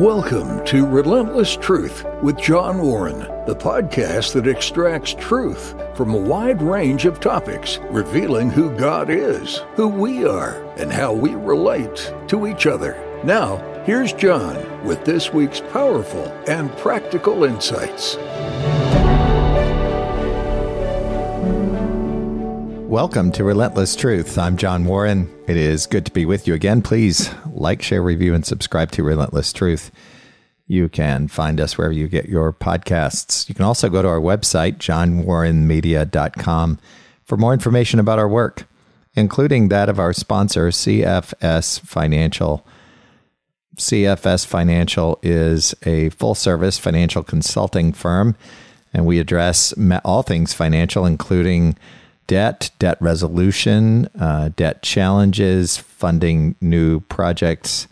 Welcome to Relentless Truth with John Warren, the podcast that extracts truth from a wide range of topics, revealing who God is, who we are, and how we relate to each other. Now, here's John with this week's powerful and practical insights. Welcome to Relentless Truth. I'm John Warren. It is good to be with you again. Please like, share, review, and subscribe to Relentless Truth. You can find us wherever you get your podcasts. You can also go to our website, johnwarrenmedia.com, for more information about our work, including that of our sponsor, CFS Financial. CFS Financial is a full service financial consulting firm, and we address all things financial, including debt, debt resolution, uh, debt challenges, funding new projects,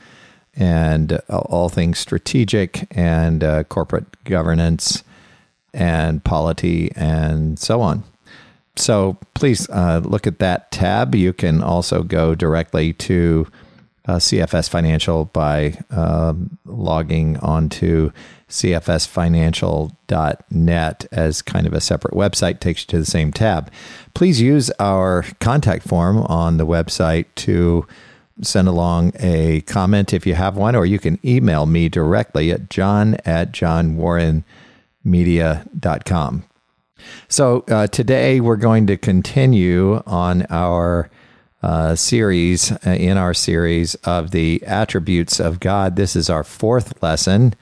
and uh, all things strategic and uh, corporate governance and polity and so on. So please uh, look at that tab. You can also go directly to uh, CFS Financial by um, logging onto cfsfinancial.net as kind of a separate website, takes you to the same tab. Please use our contact form on the website to send along a comment if you have one, or you can email me directly at john at johnwarrenmedia.com. So uh, today we're going to continue on our uh, series, uh, in our series of the attributes of God. This is our fourth lesson.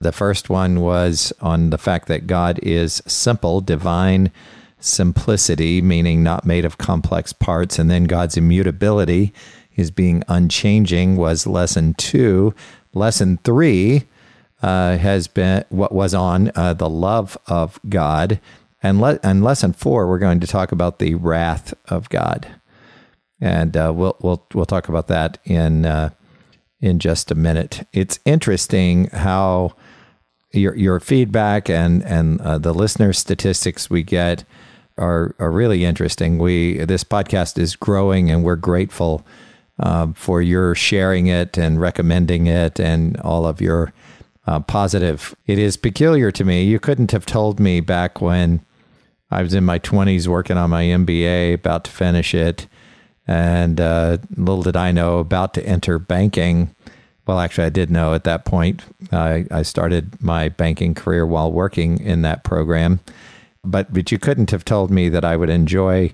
The first one was on the fact that God is simple, divine simplicity, meaning not made of complex parts, and then God's immutability, his being unchanging, was lesson two. Lesson three uh, has been what was on uh, the love of God. And, le- and lesson four, we're going to talk about the wrath of God and uh, we'll we'll we'll talk about that in uh, in just a minute. It's interesting how your your feedback and and uh, the listener statistics we get are are really interesting. We this podcast is growing, and we're grateful uh, for your sharing it and recommending it, and all of your uh, positive. It is peculiar to me. You couldn't have told me back when I was in my twenties working on my MBA, about to finish it and uh, little did I know, about to enter banking. Well, actually, I did know at that point. I, I started my banking career while working in that program. But, but you couldn't have told me that I would enjoy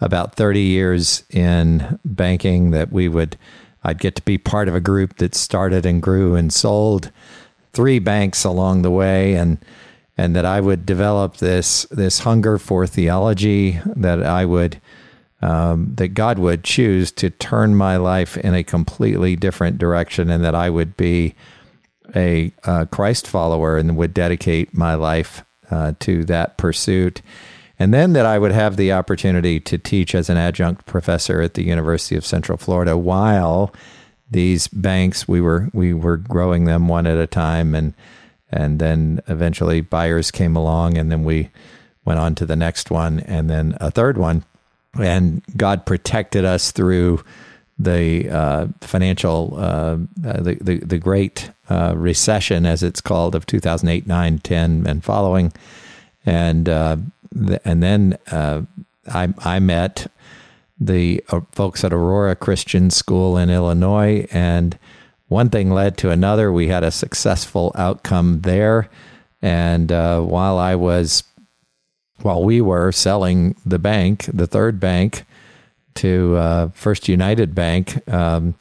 about 30 years in banking, that we would, I'd get to be part of a group that started and grew and sold three banks along the way. And, and that I would develop this, this hunger for theology, that I would um, that God would choose to turn my life in a completely different direction and that I would be a, a Christ follower and would dedicate my life uh, to that pursuit. And then that I would have the opportunity to teach as an adjunct professor at the University of Central Florida while these banks we were we were growing them one at a time and and then eventually buyers came along and then we went on to the next one and then a third one and God protected us through the uh, financial, uh, the, the, the great uh, recession, as it's called, of 2008, 9, 10, and following. And, uh, th- and then uh, I, I met the uh, folks at Aurora Christian School in Illinois, and one thing led to another. We had a successful outcome there. And while I was while we were selling the bank, the third bank, to uh, First United Bank, um,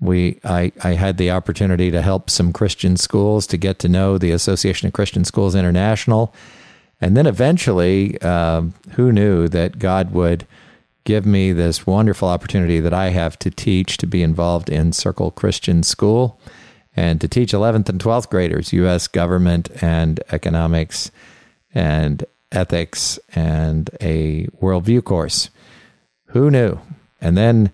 we I, I had the opportunity to help some Christian schools to get to know the Association of Christian Schools International, and then eventually, um, who knew that God would give me this wonderful opportunity that I have to teach to be involved in Circle Christian School and to teach 11th and 12th graders U.S. government and economics and ethics and a worldview course. Who knew? And then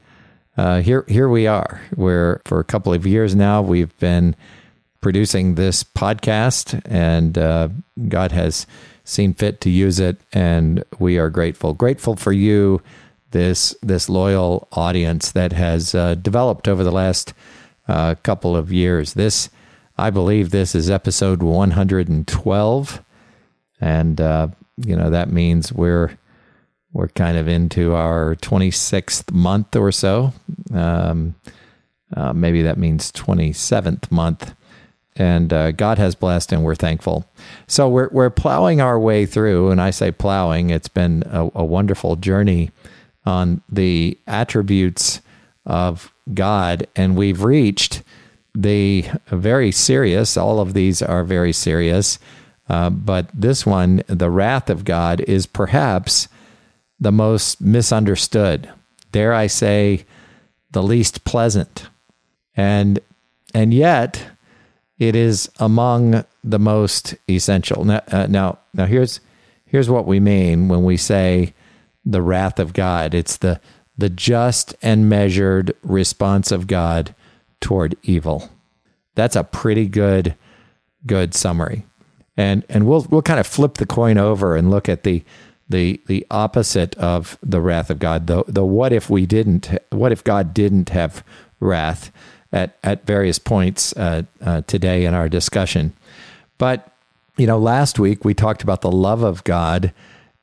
uh, here, here we are. Where for a couple of years now we've been producing this podcast, and uh, God has seen fit to use it, and we are grateful. Grateful for you, this this loyal audience that has uh, developed over the last uh, couple of years. This I believe this is episode 112. And, uh, you know, that means we're we're kind of into our 26th month or so. Um, uh, maybe that means 27th month. And uh, God has blessed, and we're thankful. So we're we're plowing our way through, and I say plowing. It's been a, a wonderful journey on the attributes of God, and we've reached the very serious. All of these are very serious, uh, but this one, the wrath of God, is perhaps the most misunderstood. Dare I say, the least pleasant, and and yet it is among the most essential. Now, uh, now, now here's here's what we mean when we say the wrath of God. It's the the just and measured response of God toward evil. That's a pretty good good summary. And and we'll we'll kind of flip the coin over and look at the the the opposite of the wrath of God. The the what if we didn't what if God didn't have wrath at at various points uh, uh, today in our discussion. But you know, last week we talked about the love of God,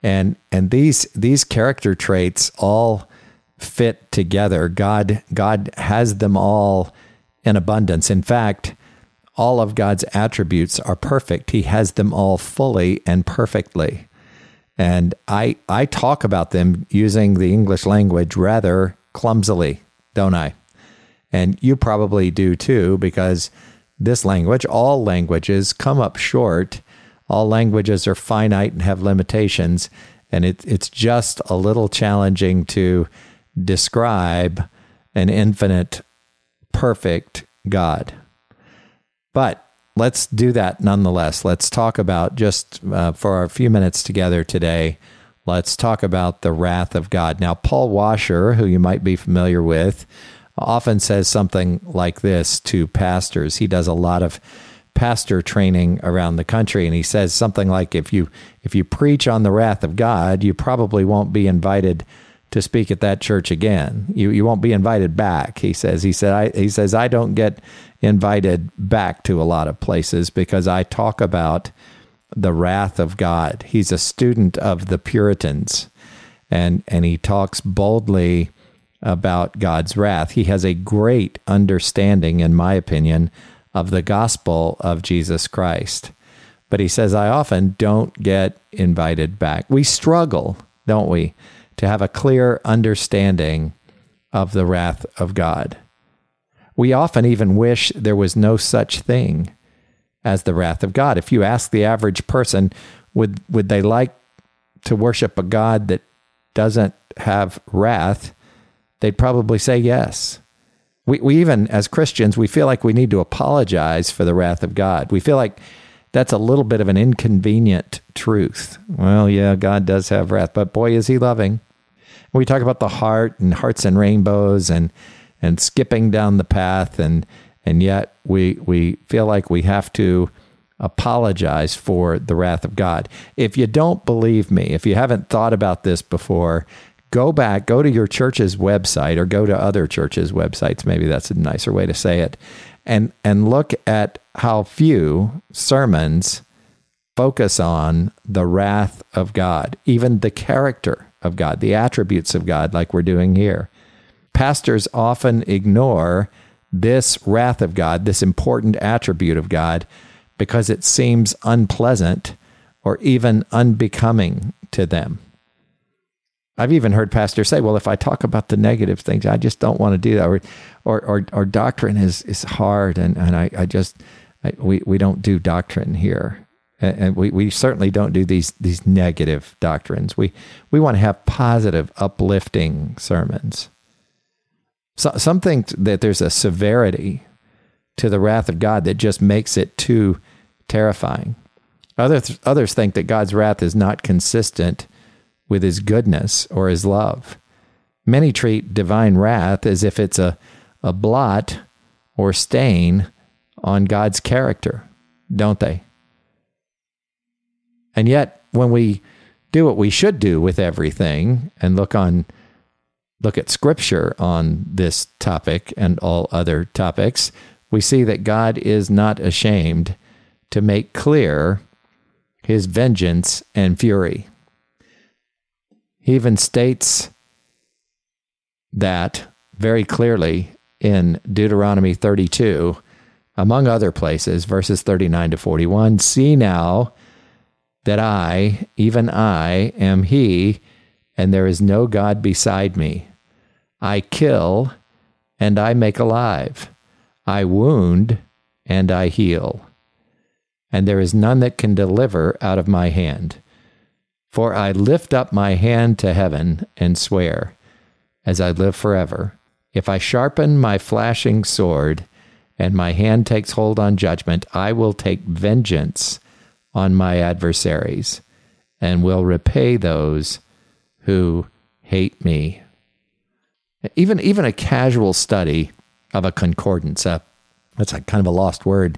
and and these these character traits all fit together. God God has them all in abundance. In fact, all of God's attributes are perfect. He has them all fully and perfectly. And I I talk about them using the English language rather clumsily, don't I? And you probably do too because this language, all languages come up short. All languages are finite and have limitations, and it, it's just a little challenging to describe an infinite, perfect God. But let's do that nonetheless. Let's talk about just uh, for a few minutes together today. Let's talk about the wrath of God. Now, Paul Washer, who you might be familiar with, often says something like this to pastors. He does a lot of pastor training around the country and he says something like if you if you preach on the wrath of God, you probably won't be invited to speak at that church again. You you won't be invited back. He says. He said. I, he says I don't get invited back to a lot of places because I talk about the wrath of God. He's a student of the Puritans, and and he talks boldly about God's wrath. He has a great understanding, in my opinion, of the gospel of Jesus Christ. But he says, I often don't get invited back. We struggle, don't we? to have a clear understanding of the wrath of God. We often even wish there was no such thing as the wrath of God. If you ask the average person, would, would they like to worship a God that doesn't have wrath? They'd probably say yes. We, we even, as Christians, we feel like we need to apologize for the wrath of God. We feel like that's a little bit of an inconvenient truth. Well, yeah, God does have wrath, but boy, is he loving. We talk about the heart and hearts and rainbows and and skipping down the path and and yet we we feel like we have to apologize for the wrath of God. If you don't believe me, if you haven't thought about this before, go back, go to your church's website or go to other churches' websites, maybe that's a nicer way to say it, and and look at how few sermons focus on the wrath of God, even the character of God, the attributes of God, like we're doing here. Pastors often ignore this wrath of God, this important attribute of God, because it seems unpleasant or even unbecoming to them. I've even heard pastors say, well, if I talk about the negative things, I just don't want to do that. Or, or, or, or doctrine is, is hard. And, and I, I just, I, we, we don't do doctrine here. And we, we certainly don't do these, these negative doctrines. We, we want to have positive, uplifting sermons. So, some think that there's a severity to the wrath of God that just makes it too terrifying. Others, others think that God's wrath is not consistent with his goodness or his love. Many treat divine wrath as if it's a, a blot or stain on God's character, don't they? And yet, when we do what we should do with everything and look on look at scripture on this topic and all other topics, we see that God is not ashamed to make clear his vengeance and fury. He even states that very clearly in Deuteronomy 32, among other places, verses 39 to 41. See now that I, even I, am He, and there is no God beside me. I kill, and I make alive. I wound, and I heal. And there is none that can deliver out of my hand. For I lift up my hand to heaven and swear, as I live forever, if I sharpen my flashing sword, and my hand takes hold on judgment, I will take vengeance on my adversaries and will repay those who hate me. Even, even a casual study of a concordance, uh, that's a kind of a lost word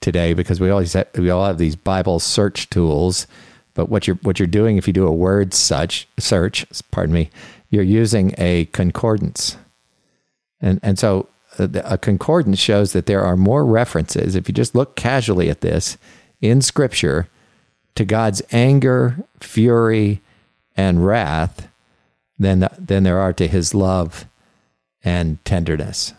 today because we always have, we all have these Bible search tools. But what you're what you're doing if you do a word such search, pardon me, you're using a concordance, and and so a concordance shows that there are more references, if you just look casually at this, in Scripture to God's anger, fury, and wrath than, than there are to his love and tenderness.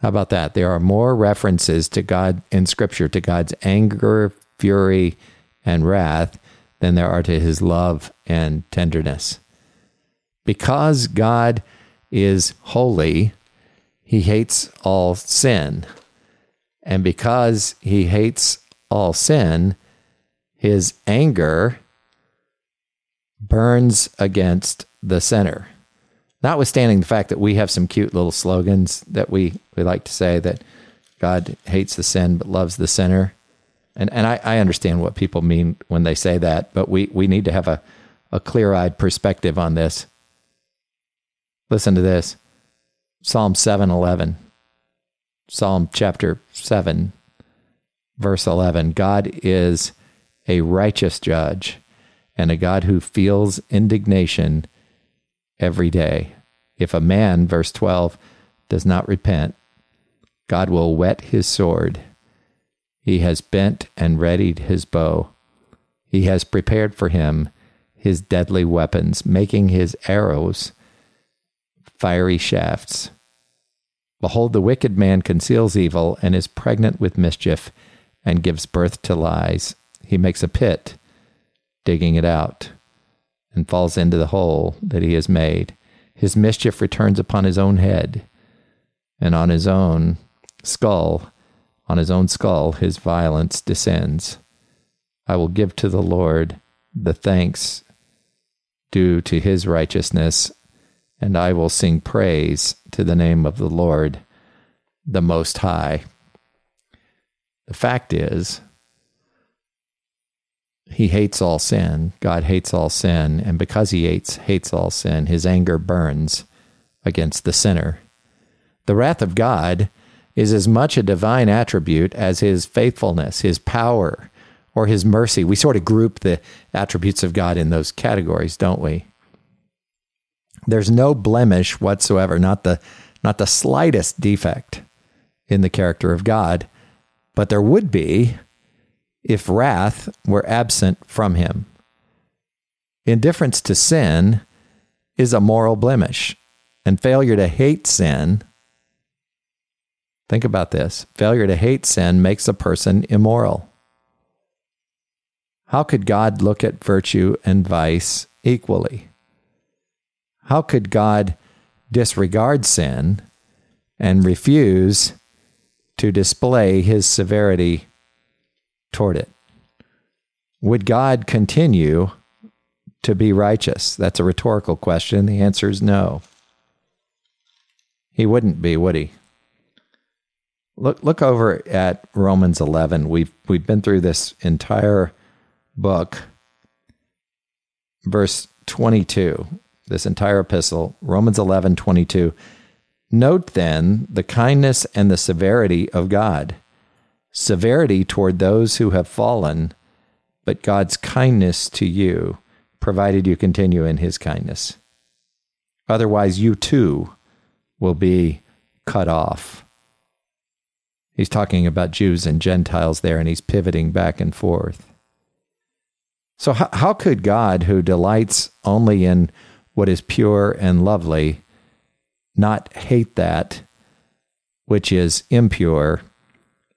How about that? There are more references to God in Scripture to God's anger, fury, and wrath than there are to his love and tenderness. Because God is holy, he hates all sin. And because he hates all sin, his anger burns against the sinner. Notwithstanding the fact that we have some cute little slogans that we, we like to say that God hates the sin but loves the sinner. And, and I, I understand what people mean when they say that, but we, we need to have a, a clear eyed perspective on this. Listen to this. Psalm 7:11. Psalm chapter 7 verse 11. God is a righteous judge and a God who feels indignation every day. If a man, verse 12, does not repent, God will whet his sword. He has bent and readied his bow. He has prepared for him his deadly weapons, making his arrows fiery shafts. Behold, the wicked man conceals evil and is pregnant with mischief and gives birth to lies. He makes a pit, digging it out, and falls into the hole that he has made. His mischief returns upon his own head, and on his own skull, on his own skull, his violence descends. I will give to the Lord the thanks due to his righteousness and I will sing praise to the name of the Lord, the Most High. The fact is, he hates all sin. God hates all sin. And because he hates, hates all sin, his anger burns against the sinner. The wrath of God is as much a divine attribute as his faithfulness, his power, or his mercy. We sort of group the attributes of God in those categories, don't we? There's no blemish whatsoever, not the not the slightest defect in the character of God, but there would be if wrath were absent from him. Indifference to sin is a moral blemish, and failure to hate sin Think about this. Failure to hate sin makes a person immoral. How could God look at virtue and vice equally? How could God disregard sin and refuse to display his severity toward it? Would God continue to be righteous? That's a rhetorical question. The answer is no. He wouldn't be, would he? Look look over at Romans 11. We've we've been through this entire book verse 22 this entire epistle, Romans 11 22. Note then the kindness and the severity of God. Severity toward those who have fallen, but God's kindness to you, provided you continue in his kindness. Otherwise, you too will be cut off. He's talking about Jews and Gentiles there, and he's pivoting back and forth. So, how, how could God, who delights only in what is pure and lovely, not hate that which is impure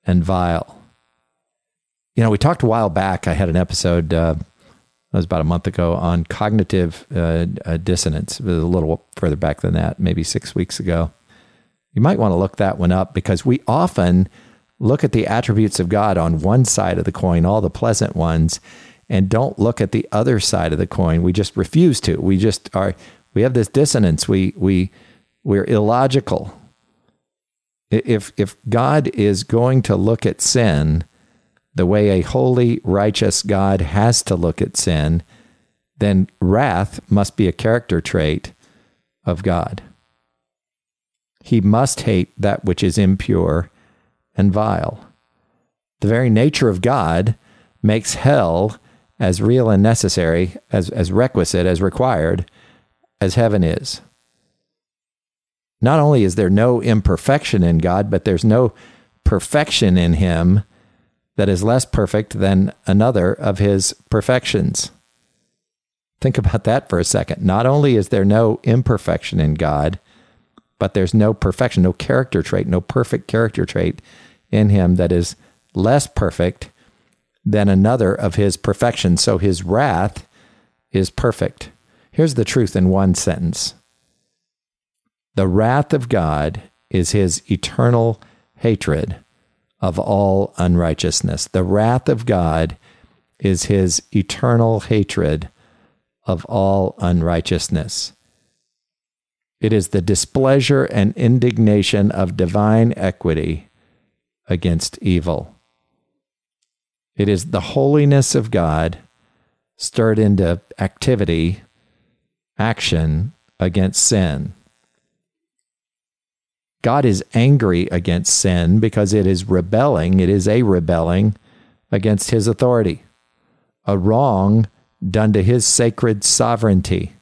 and vile? You know, we talked a while back. I had an episode, uh, that was about a month ago, on cognitive uh, uh, dissonance. A little further back than that, maybe six weeks ago. You might want to look that one up because we often look at the attributes of God on one side of the coin, all the pleasant ones, and don't look at the other side of the coin. We just refuse to. We just are we have this dissonance. We we we're illogical. If if God is going to look at sin the way a holy, righteous God has to look at sin, then wrath must be a character trait of God. He must hate that which is impure and vile. The very nature of God makes hell as real and necessary, as, as requisite, as required, as heaven is. Not only is there no imperfection in God, but there's no perfection in Him that is less perfect than another of His perfections. Think about that for a second. Not only is there no imperfection in God, but there's no perfection, no character trait, no perfect character trait in him that is less perfect than another of his perfections. So his wrath is perfect. Here's the truth in one sentence The wrath of God is his eternal hatred of all unrighteousness. The wrath of God is his eternal hatred of all unrighteousness. It is the displeasure and indignation of divine equity against evil. It is the holiness of God stirred into activity, action against sin. God is angry against sin because it is rebelling, it is a rebelling against his authority, a wrong done to his sacred sovereignty.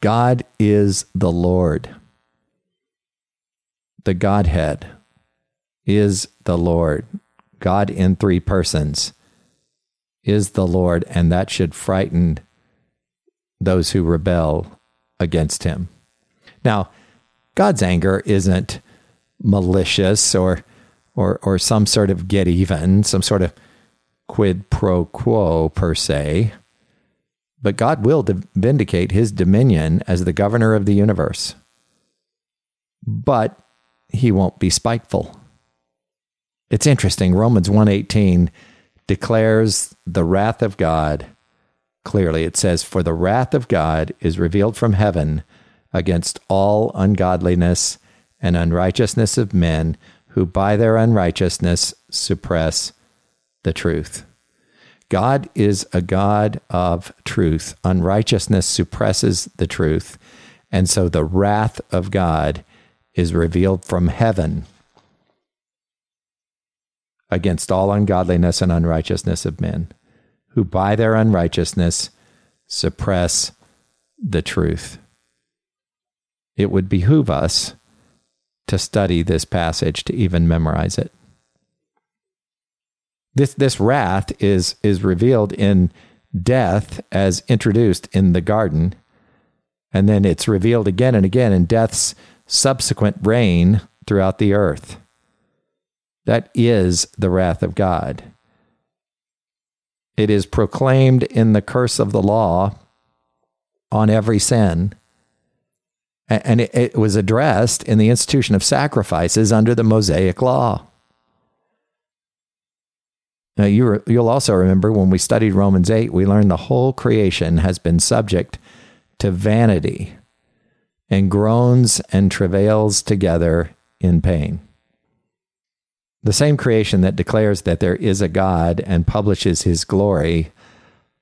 God is the Lord. The Godhead is the Lord. God in three persons is the Lord, and that should frighten those who rebel against him. Now, God's anger isn't malicious or or or some sort of get even, some sort of quid pro quo per se. But God will vindicate his dominion as the governor of the universe. But he won't be spiteful. It's interesting. Romans 118 declares the wrath of God clearly. It says, For the wrath of God is revealed from heaven against all ungodliness and unrighteousness of men who by their unrighteousness suppress the truth. God is a God of truth. Unrighteousness suppresses the truth. And so the wrath of God is revealed from heaven against all ungodliness and unrighteousness of men, who by their unrighteousness suppress the truth. It would behoove us to study this passage to even memorize it. This this wrath is is revealed in death as introduced in the garden, and then it's revealed again and again in death's subsequent reign throughout the earth. That is the wrath of God. It is proclaimed in the curse of the law on every sin. And it, was addressed in the institution of sacrifices under the Mosaic law. Now, you you'll also remember when we studied Romans 8, we learned the whole creation has been subject to vanity and groans and travails together in pain. The same creation that declares that there is a God and publishes his glory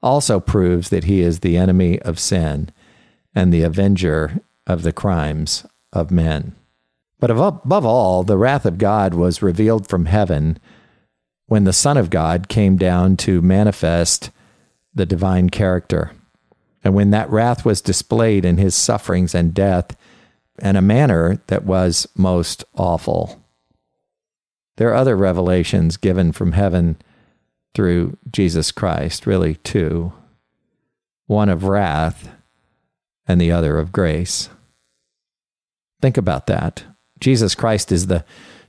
also proves that he is the enemy of sin and the avenger of the crimes of men. But above all, the wrath of God was revealed from heaven when the Son of God came down to manifest the divine character. And when that wrath was displayed in his sufferings and death in a manner that was most awful. There are other revelations given from heaven through Jesus Christ, really two one of wrath and the other of grace. Think about that. Jesus Christ is the,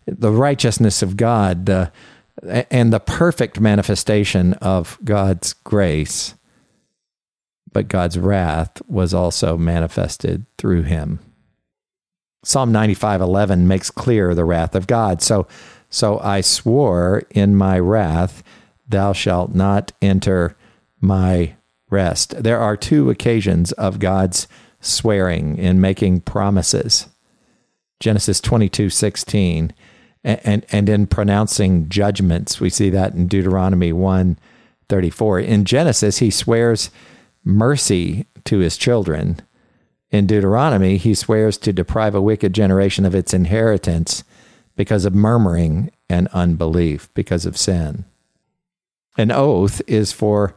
the righteousness of God the, and the perfect manifestation of God's grace. But God's wrath was also manifested through him. Psalm 95:11 makes clear the wrath of God. So so I swore in my wrath thou shalt not enter my rest. There are two occasions of God's swearing in making promises. Genesis 22 16, and, and, and in pronouncing judgments. We see that in Deuteronomy 1 34. In Genesis, he swears mercy to his children. In Deuteronomy, he swears to deprive a wicked generation of its inheritance because of murmuring and unbelief, because of sin. An oath is for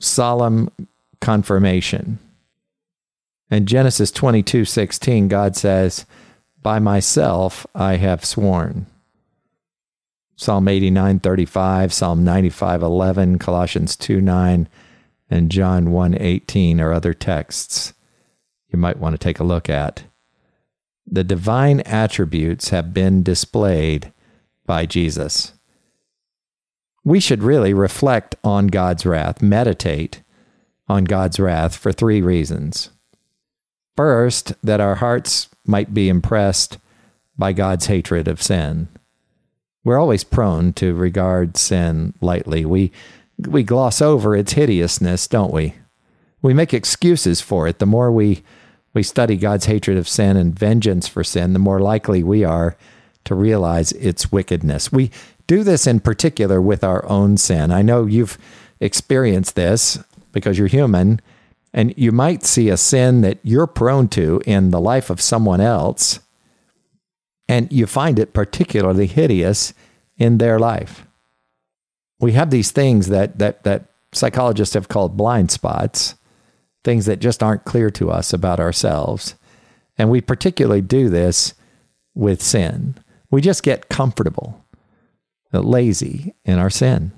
solemn confirmation. In Genesis 22 16, God says, By myself I have sworn. Psalm 89 35, Psalm 95 11, Colossians 2 9, and John 1 18 are other texts you might want to take a look at. The divine attributes have been displayed by Jesus. We should really reflect on God's wrath, meditate on God's wrath for three reasons. First, that our hearts might be impressed by God's hatred of sin. We're always prone to regard sin lightly. We, we gloss over its hideousness, don't we? We make excuses for it. The more we, we study God's hatred of sin and vengeance for sin, the more likely we are to realize its wickedness. We do this in particular with our own sin. I know you've experienced this because you're human and you might see a sin that you're prone to in the life of someone else, and you find it particularly hideous in their life. We have these things that, that, that psychologists have called blind spots, things that just aren't clear to us about ourselves. And we particularly do this with sin. We just get comfortable, Uh, lazy in our sin.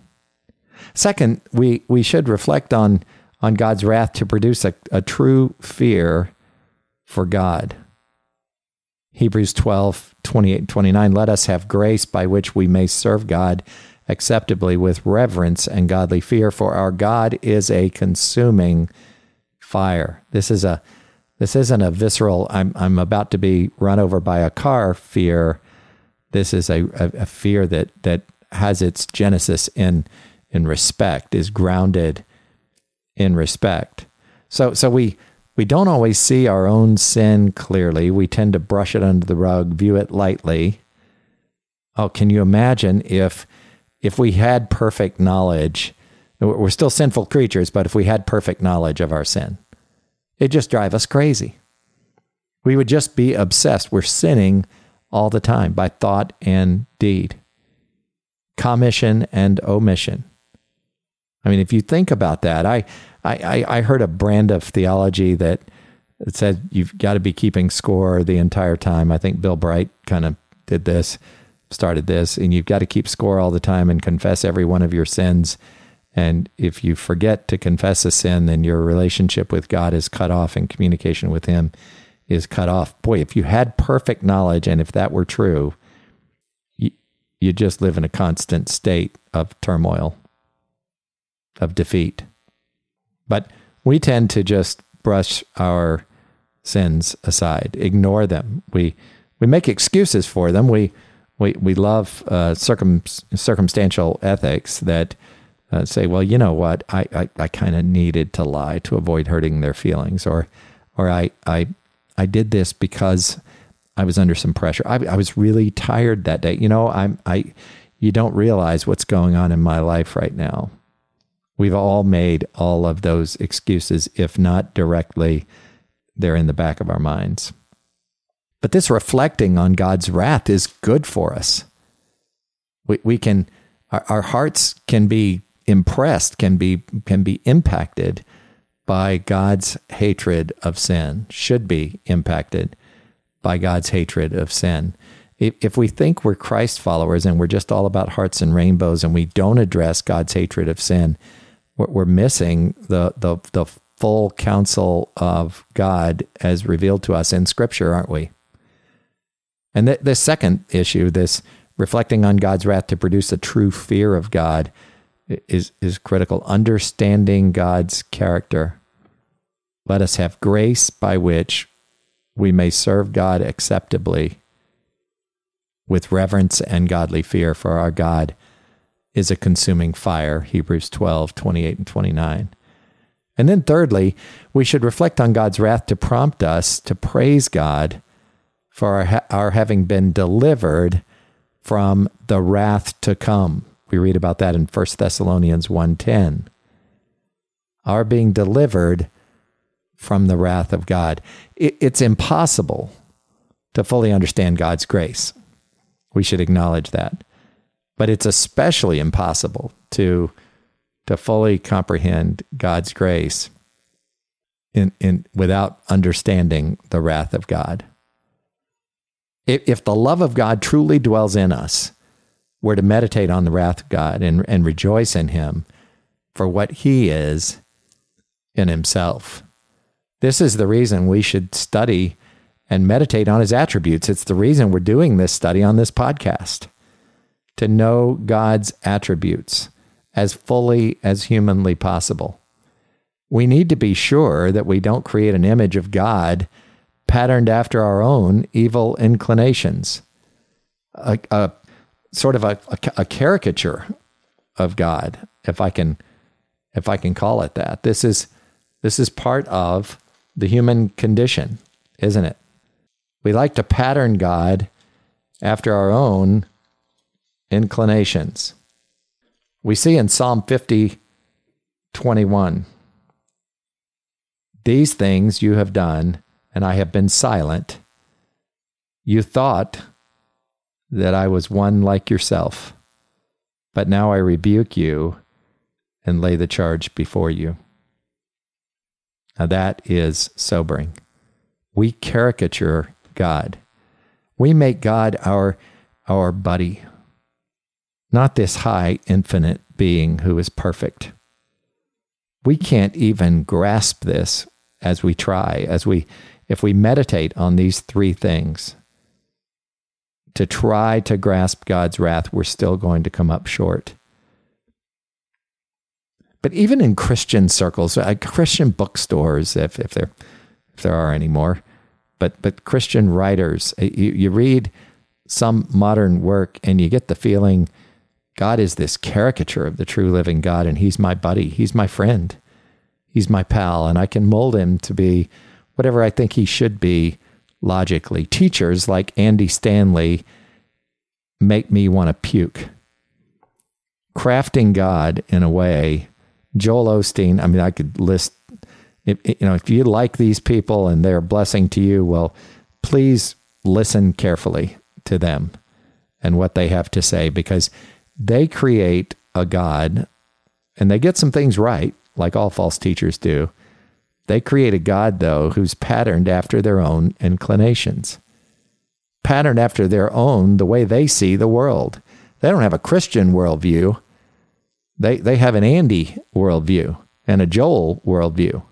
Second, we, we should reflect on on God's wrath to produce a, a true fear for God. Hebrews 12, 28, 29. Let us have grace by which we may serve God acceptably with reverence and godly fear, for our God is a consuming fire. This is a this isn't a visceral I'm I'm about to be run over by a car fear. This is a, a, a fear that that has its genesis in in respect, is grounded in respect. So so we we don't always see our own sin clearly. We tend to brush it under the rug, view it lightly. Oh, can you imagine if if we had perfect knowledge? We're still sinful creatures, but if we had perfect knowledge of our sin, it'd just drive us crazy. We would just be obsessed. We're sinning all the time by thought and deed, commission and omission. I mean, if you think about that, I, I, I heard a brand of theology that said you've got to be keeping score the entire time. I think Bill Bright kind of did this, started this, and you've got to keep score all the time and confess every one of your sins. And if you forget to confess a sin, then your relationship with God is cut off and communication with Him is cut off. Boy, if you had perfect knowledge and if that were true, you, you just live in a constant state of turmoil of defeat. But we tend to just brush our sins aside, ignore them. We we make excuses for them. We we we love uh, circum, circumstantial ethics that uh, say, well, you know what, I I, I kind of needed to lie to avoid hurting their feelings, or or I I I did this because I was under some pressure. I, I was really tired that day. You know, I'm I. You don't realize what's going on in my life right now. We've all made all of those excuses, if not directly, they're in the back of our minds. But this reflecting on God's wrath is good for us. We, we can, our, our hearts can be impressed, can be, can be impacted by God's hatred of sin, should be impacted by God's hatred of sin. If, if we think we're Christ followers and we're just all about hearts and rainbows and we don't address God's hatred of sin, we're, we're missing the, the, the full counsel of God as revealed to us in Scripture, aren't we? And the, the second issue, this reflecting on God's wrath to produce a true fear of God, is, is critical. Understanding God's character. Let us have grace by which we may serve God acceptably with reverence and godly fear, for our God is a consuming fire. Hebrews 12, 28 and 29. And then, thirdly, we should reflect on God's wrath to prompt us to praise God for our, our having been delivered from the wrath to come. We read about that in 1 Thessalonians 1:10. Our being delivered from the wrath of God. It, it's impossible to fully understand God's grace. We should acknowledge that. But it's especially impossible to, to fully comprehend God's grace in, in, without understanding the wrath of God. If, if the love of God truly dwells in us, we're to meditate on the wrath of God and, and rejoice in Him for what He is in Himself. This is the reason we should study and meditate on His attributes. It's the reason we're doing this study on this podcast to know God's attributes as fully as humanly possible. We need to be sure that we don't create an image of God patterned after our own evil inclinations. A, a sort of a, a, a caricature of God, if I can, if I can call it that. This is this is part of the human condition, isn't it? We like to pattern God after our own inclinations. We see in Psalm 50, 21, These things you have done, and I have been silent. You thought that I was one like yourself. But now I rebuke you and lay the charge before you. Now that is sobering. We caricature God. We make God our, our buddy, not this high, infinite being who is perfect. We can't even grasp this as we try, as we, if we meditate on these three things to try to grasp God's wrath, we're still going to come up short. But even in Christian circles, uh, Christian bookstores, if, if there if there are any more, but but Christian writers, uh, you, you read some modern work and you get the feeling God is this caricature of the true living God, and He's my buddy, He's my friend, He's my pal, and I can mold Him to be whatever I think He should be logically. Teachers like Andy Stanley make me want to puke. Crafting God in a way, Joel Osteen, I mean, I could list, if, you know, if you like these people and they're a blessing to you, well, please listen carefully to them and what they have to say because they create a God and they get some things right, like all false teachers do. They create a God, though, who's patterned after their own inclinations, patterned after their own, the way they see the world. They don't have a Christian worldview. They, they have an Andy worldview and a Joel worldview.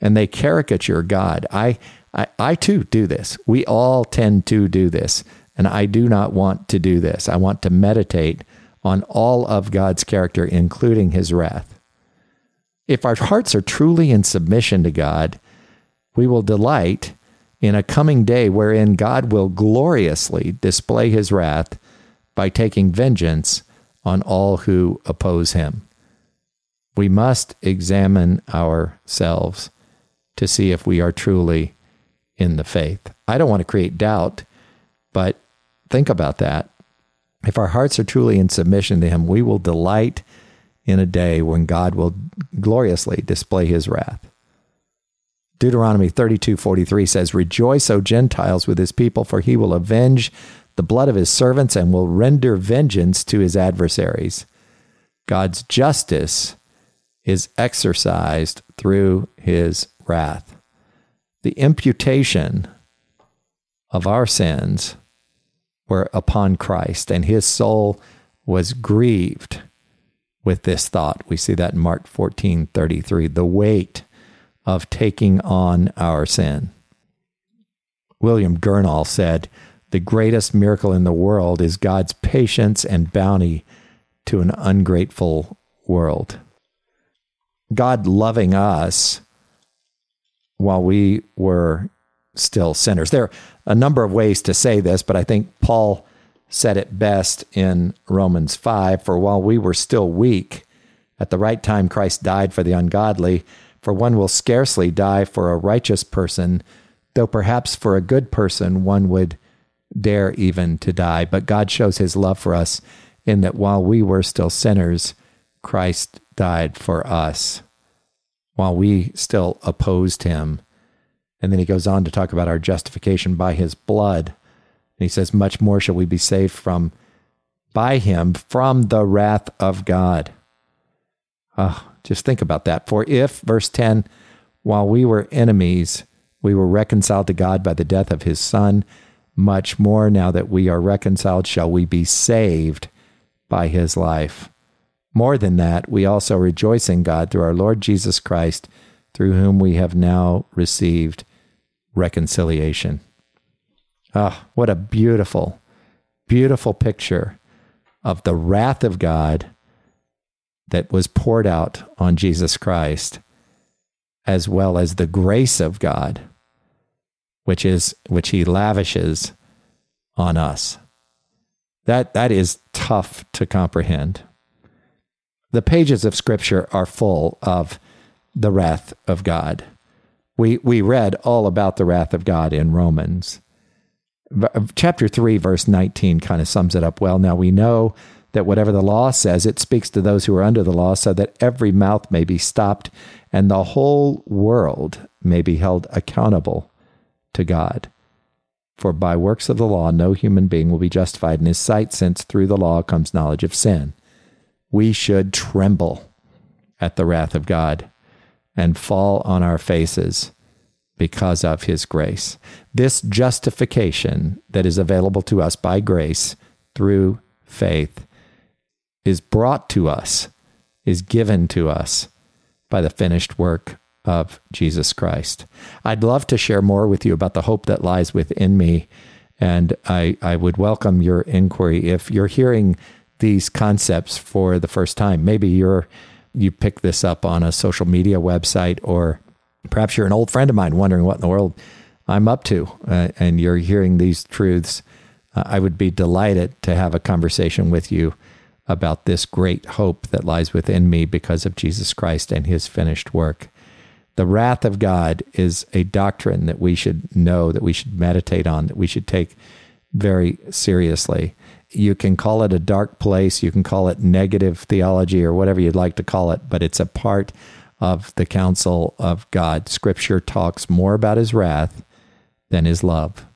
And they caricature God. I, I, I too do this. We all tend to do this. And I do not want to do this. I want to meditate on all of God's character, including his wrath. If our hearts are truly in submission to God, we will delight in a coming day wherein God will gloriously display his wrath by taking vengeance on all who oppose him. We must examine ourselves to see if we are truly in the faith. I don't want to create doubt, but think about that. If our hearts are truly in submission to him, we will delight in a day when God will gloriously display his wrath. Deuteronomy 32:43 says, "Rejoice, O Gentiles, with his people, for he will avenge the blood of his servants and will render vengeance to his adversaries." God's justice is exercised through his wrath. The imputation of our sins were upon Christ, and his soul was grieved with this thought. We see that in Mark 14 33, the weight of taking on our sin. William Gurnall said, The greatest miracle in the world is God's patience and bounty to an ungrateful world. God loving us while we were still sinners. There are a number of ways to say this, but I think Paul said it best in Romans 5 For while we were still weak, at the right time Christ died for the ungodly. For one will scarcely die for a righteous person, though perhaps for a good person one would dare even to die. But God shows his love for us in that while we were still sinners, Christ died for us, while we still opposed him. And then he goes on to talk about our justification by his blood. And he says, Much more shall we be saved from by him from the wrath of God. Oh, just think about that. For if, verse 10, while we were enemies, we were reconciled to God by the death of his Son, much more now that we are reconciled, shall we be saved by his life. More than that, we also rejoice in God through our Lord Jesus Christ, through whom we have now received reconciliation. Oh, what a beautiful, beautiful picture of the wrath of God that was poured out on Jesus Christ, as well as the grace of God, which is which He lavishes on us. That that is tough to comprehend. The pages of Scripture are full of the wrath of God. We we read all about the wrath of God in Romans. Uh, chapter 3 verse 19 kind of sums it up well. Now we know that whatever the law says, it speaks to those who are under the law, so that every mouth may be stopped and the whole world may be held accountable to God. For by works of the law, no human being will be justified in his sight, since through the law comes knowledge of sin. We should tremble at the wrath of God and fall on our faces because of his grace. This justification that is available to us by grace through faith is brought to us, is given to us by the finished work of Jesus Christ. I'd love to share more with you about the hope that lies within me. And I, I would welcome your inquiry. If you're hearing these concepts for the first time, maybe you're you pick this up on a social media website, or perhaps you're an old friend of mine wondering what in the world I'm up to, uh, and you're hearing these truths. Uh, I would be delighted to have a conversation with you about this great hope that lies within me because of Jesus Christ and his finished work. The wrath of God is a doctrine that we should know, that we should meditate on, that we should take very seriously. You can call it a dark place, you can call it negative theology or whatever you'd like to call it, but it's a part of the counsel of God. Scripture talks more about his wrath than his love.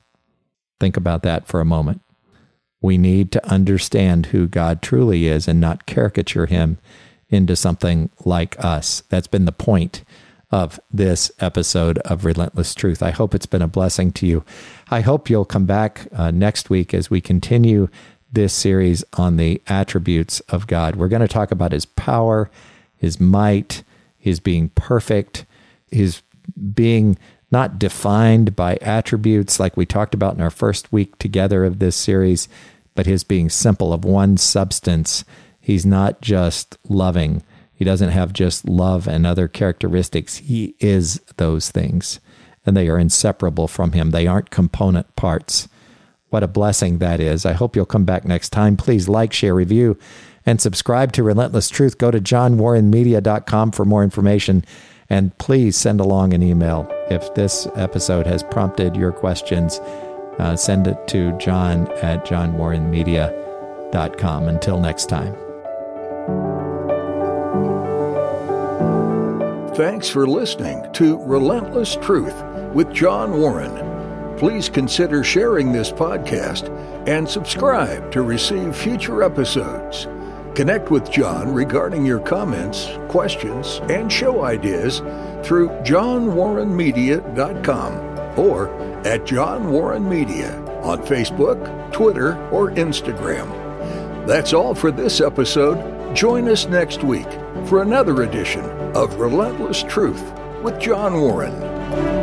Think about that for a moment. We need to understand who God truly is and not caricature him into something like us. That's been the point of this episode of Relentless Truth. I hope it's been a blessing to you. I hope you'll come back uh, next week as we continue this series on the attributes of God. We're going to talk about his power, his might, his being perfect, his being not defined by attributes like we talked about in our first week together of this series, but his being simple of one substance. He's not just loving. He doesn't have just love and other characteristics. He is those things, and they are inseparable from him. They aren't component parts. What a blessing that is. I hope you'll come back next time. Please like, share, review, and subscribe to Relentless Truth. Go to johnwarrenmedia.com for more information. And please send along an email if this episode has prompted your questions uh, send it to john at johnwarrenmedia.com. Until next time. Thanks for listening to Relentless Truth with John Warren. Please consider sharing this podcast and subscribe to receive future episodes. Connect with John regarding your comments, questions, and show ideas through johnwarrenmedia.com or at John Warren Media. on Facebook, Twitter, or Instagram. That's all for this episode. Join us next week for another edition of Relentless Truth with John Warren.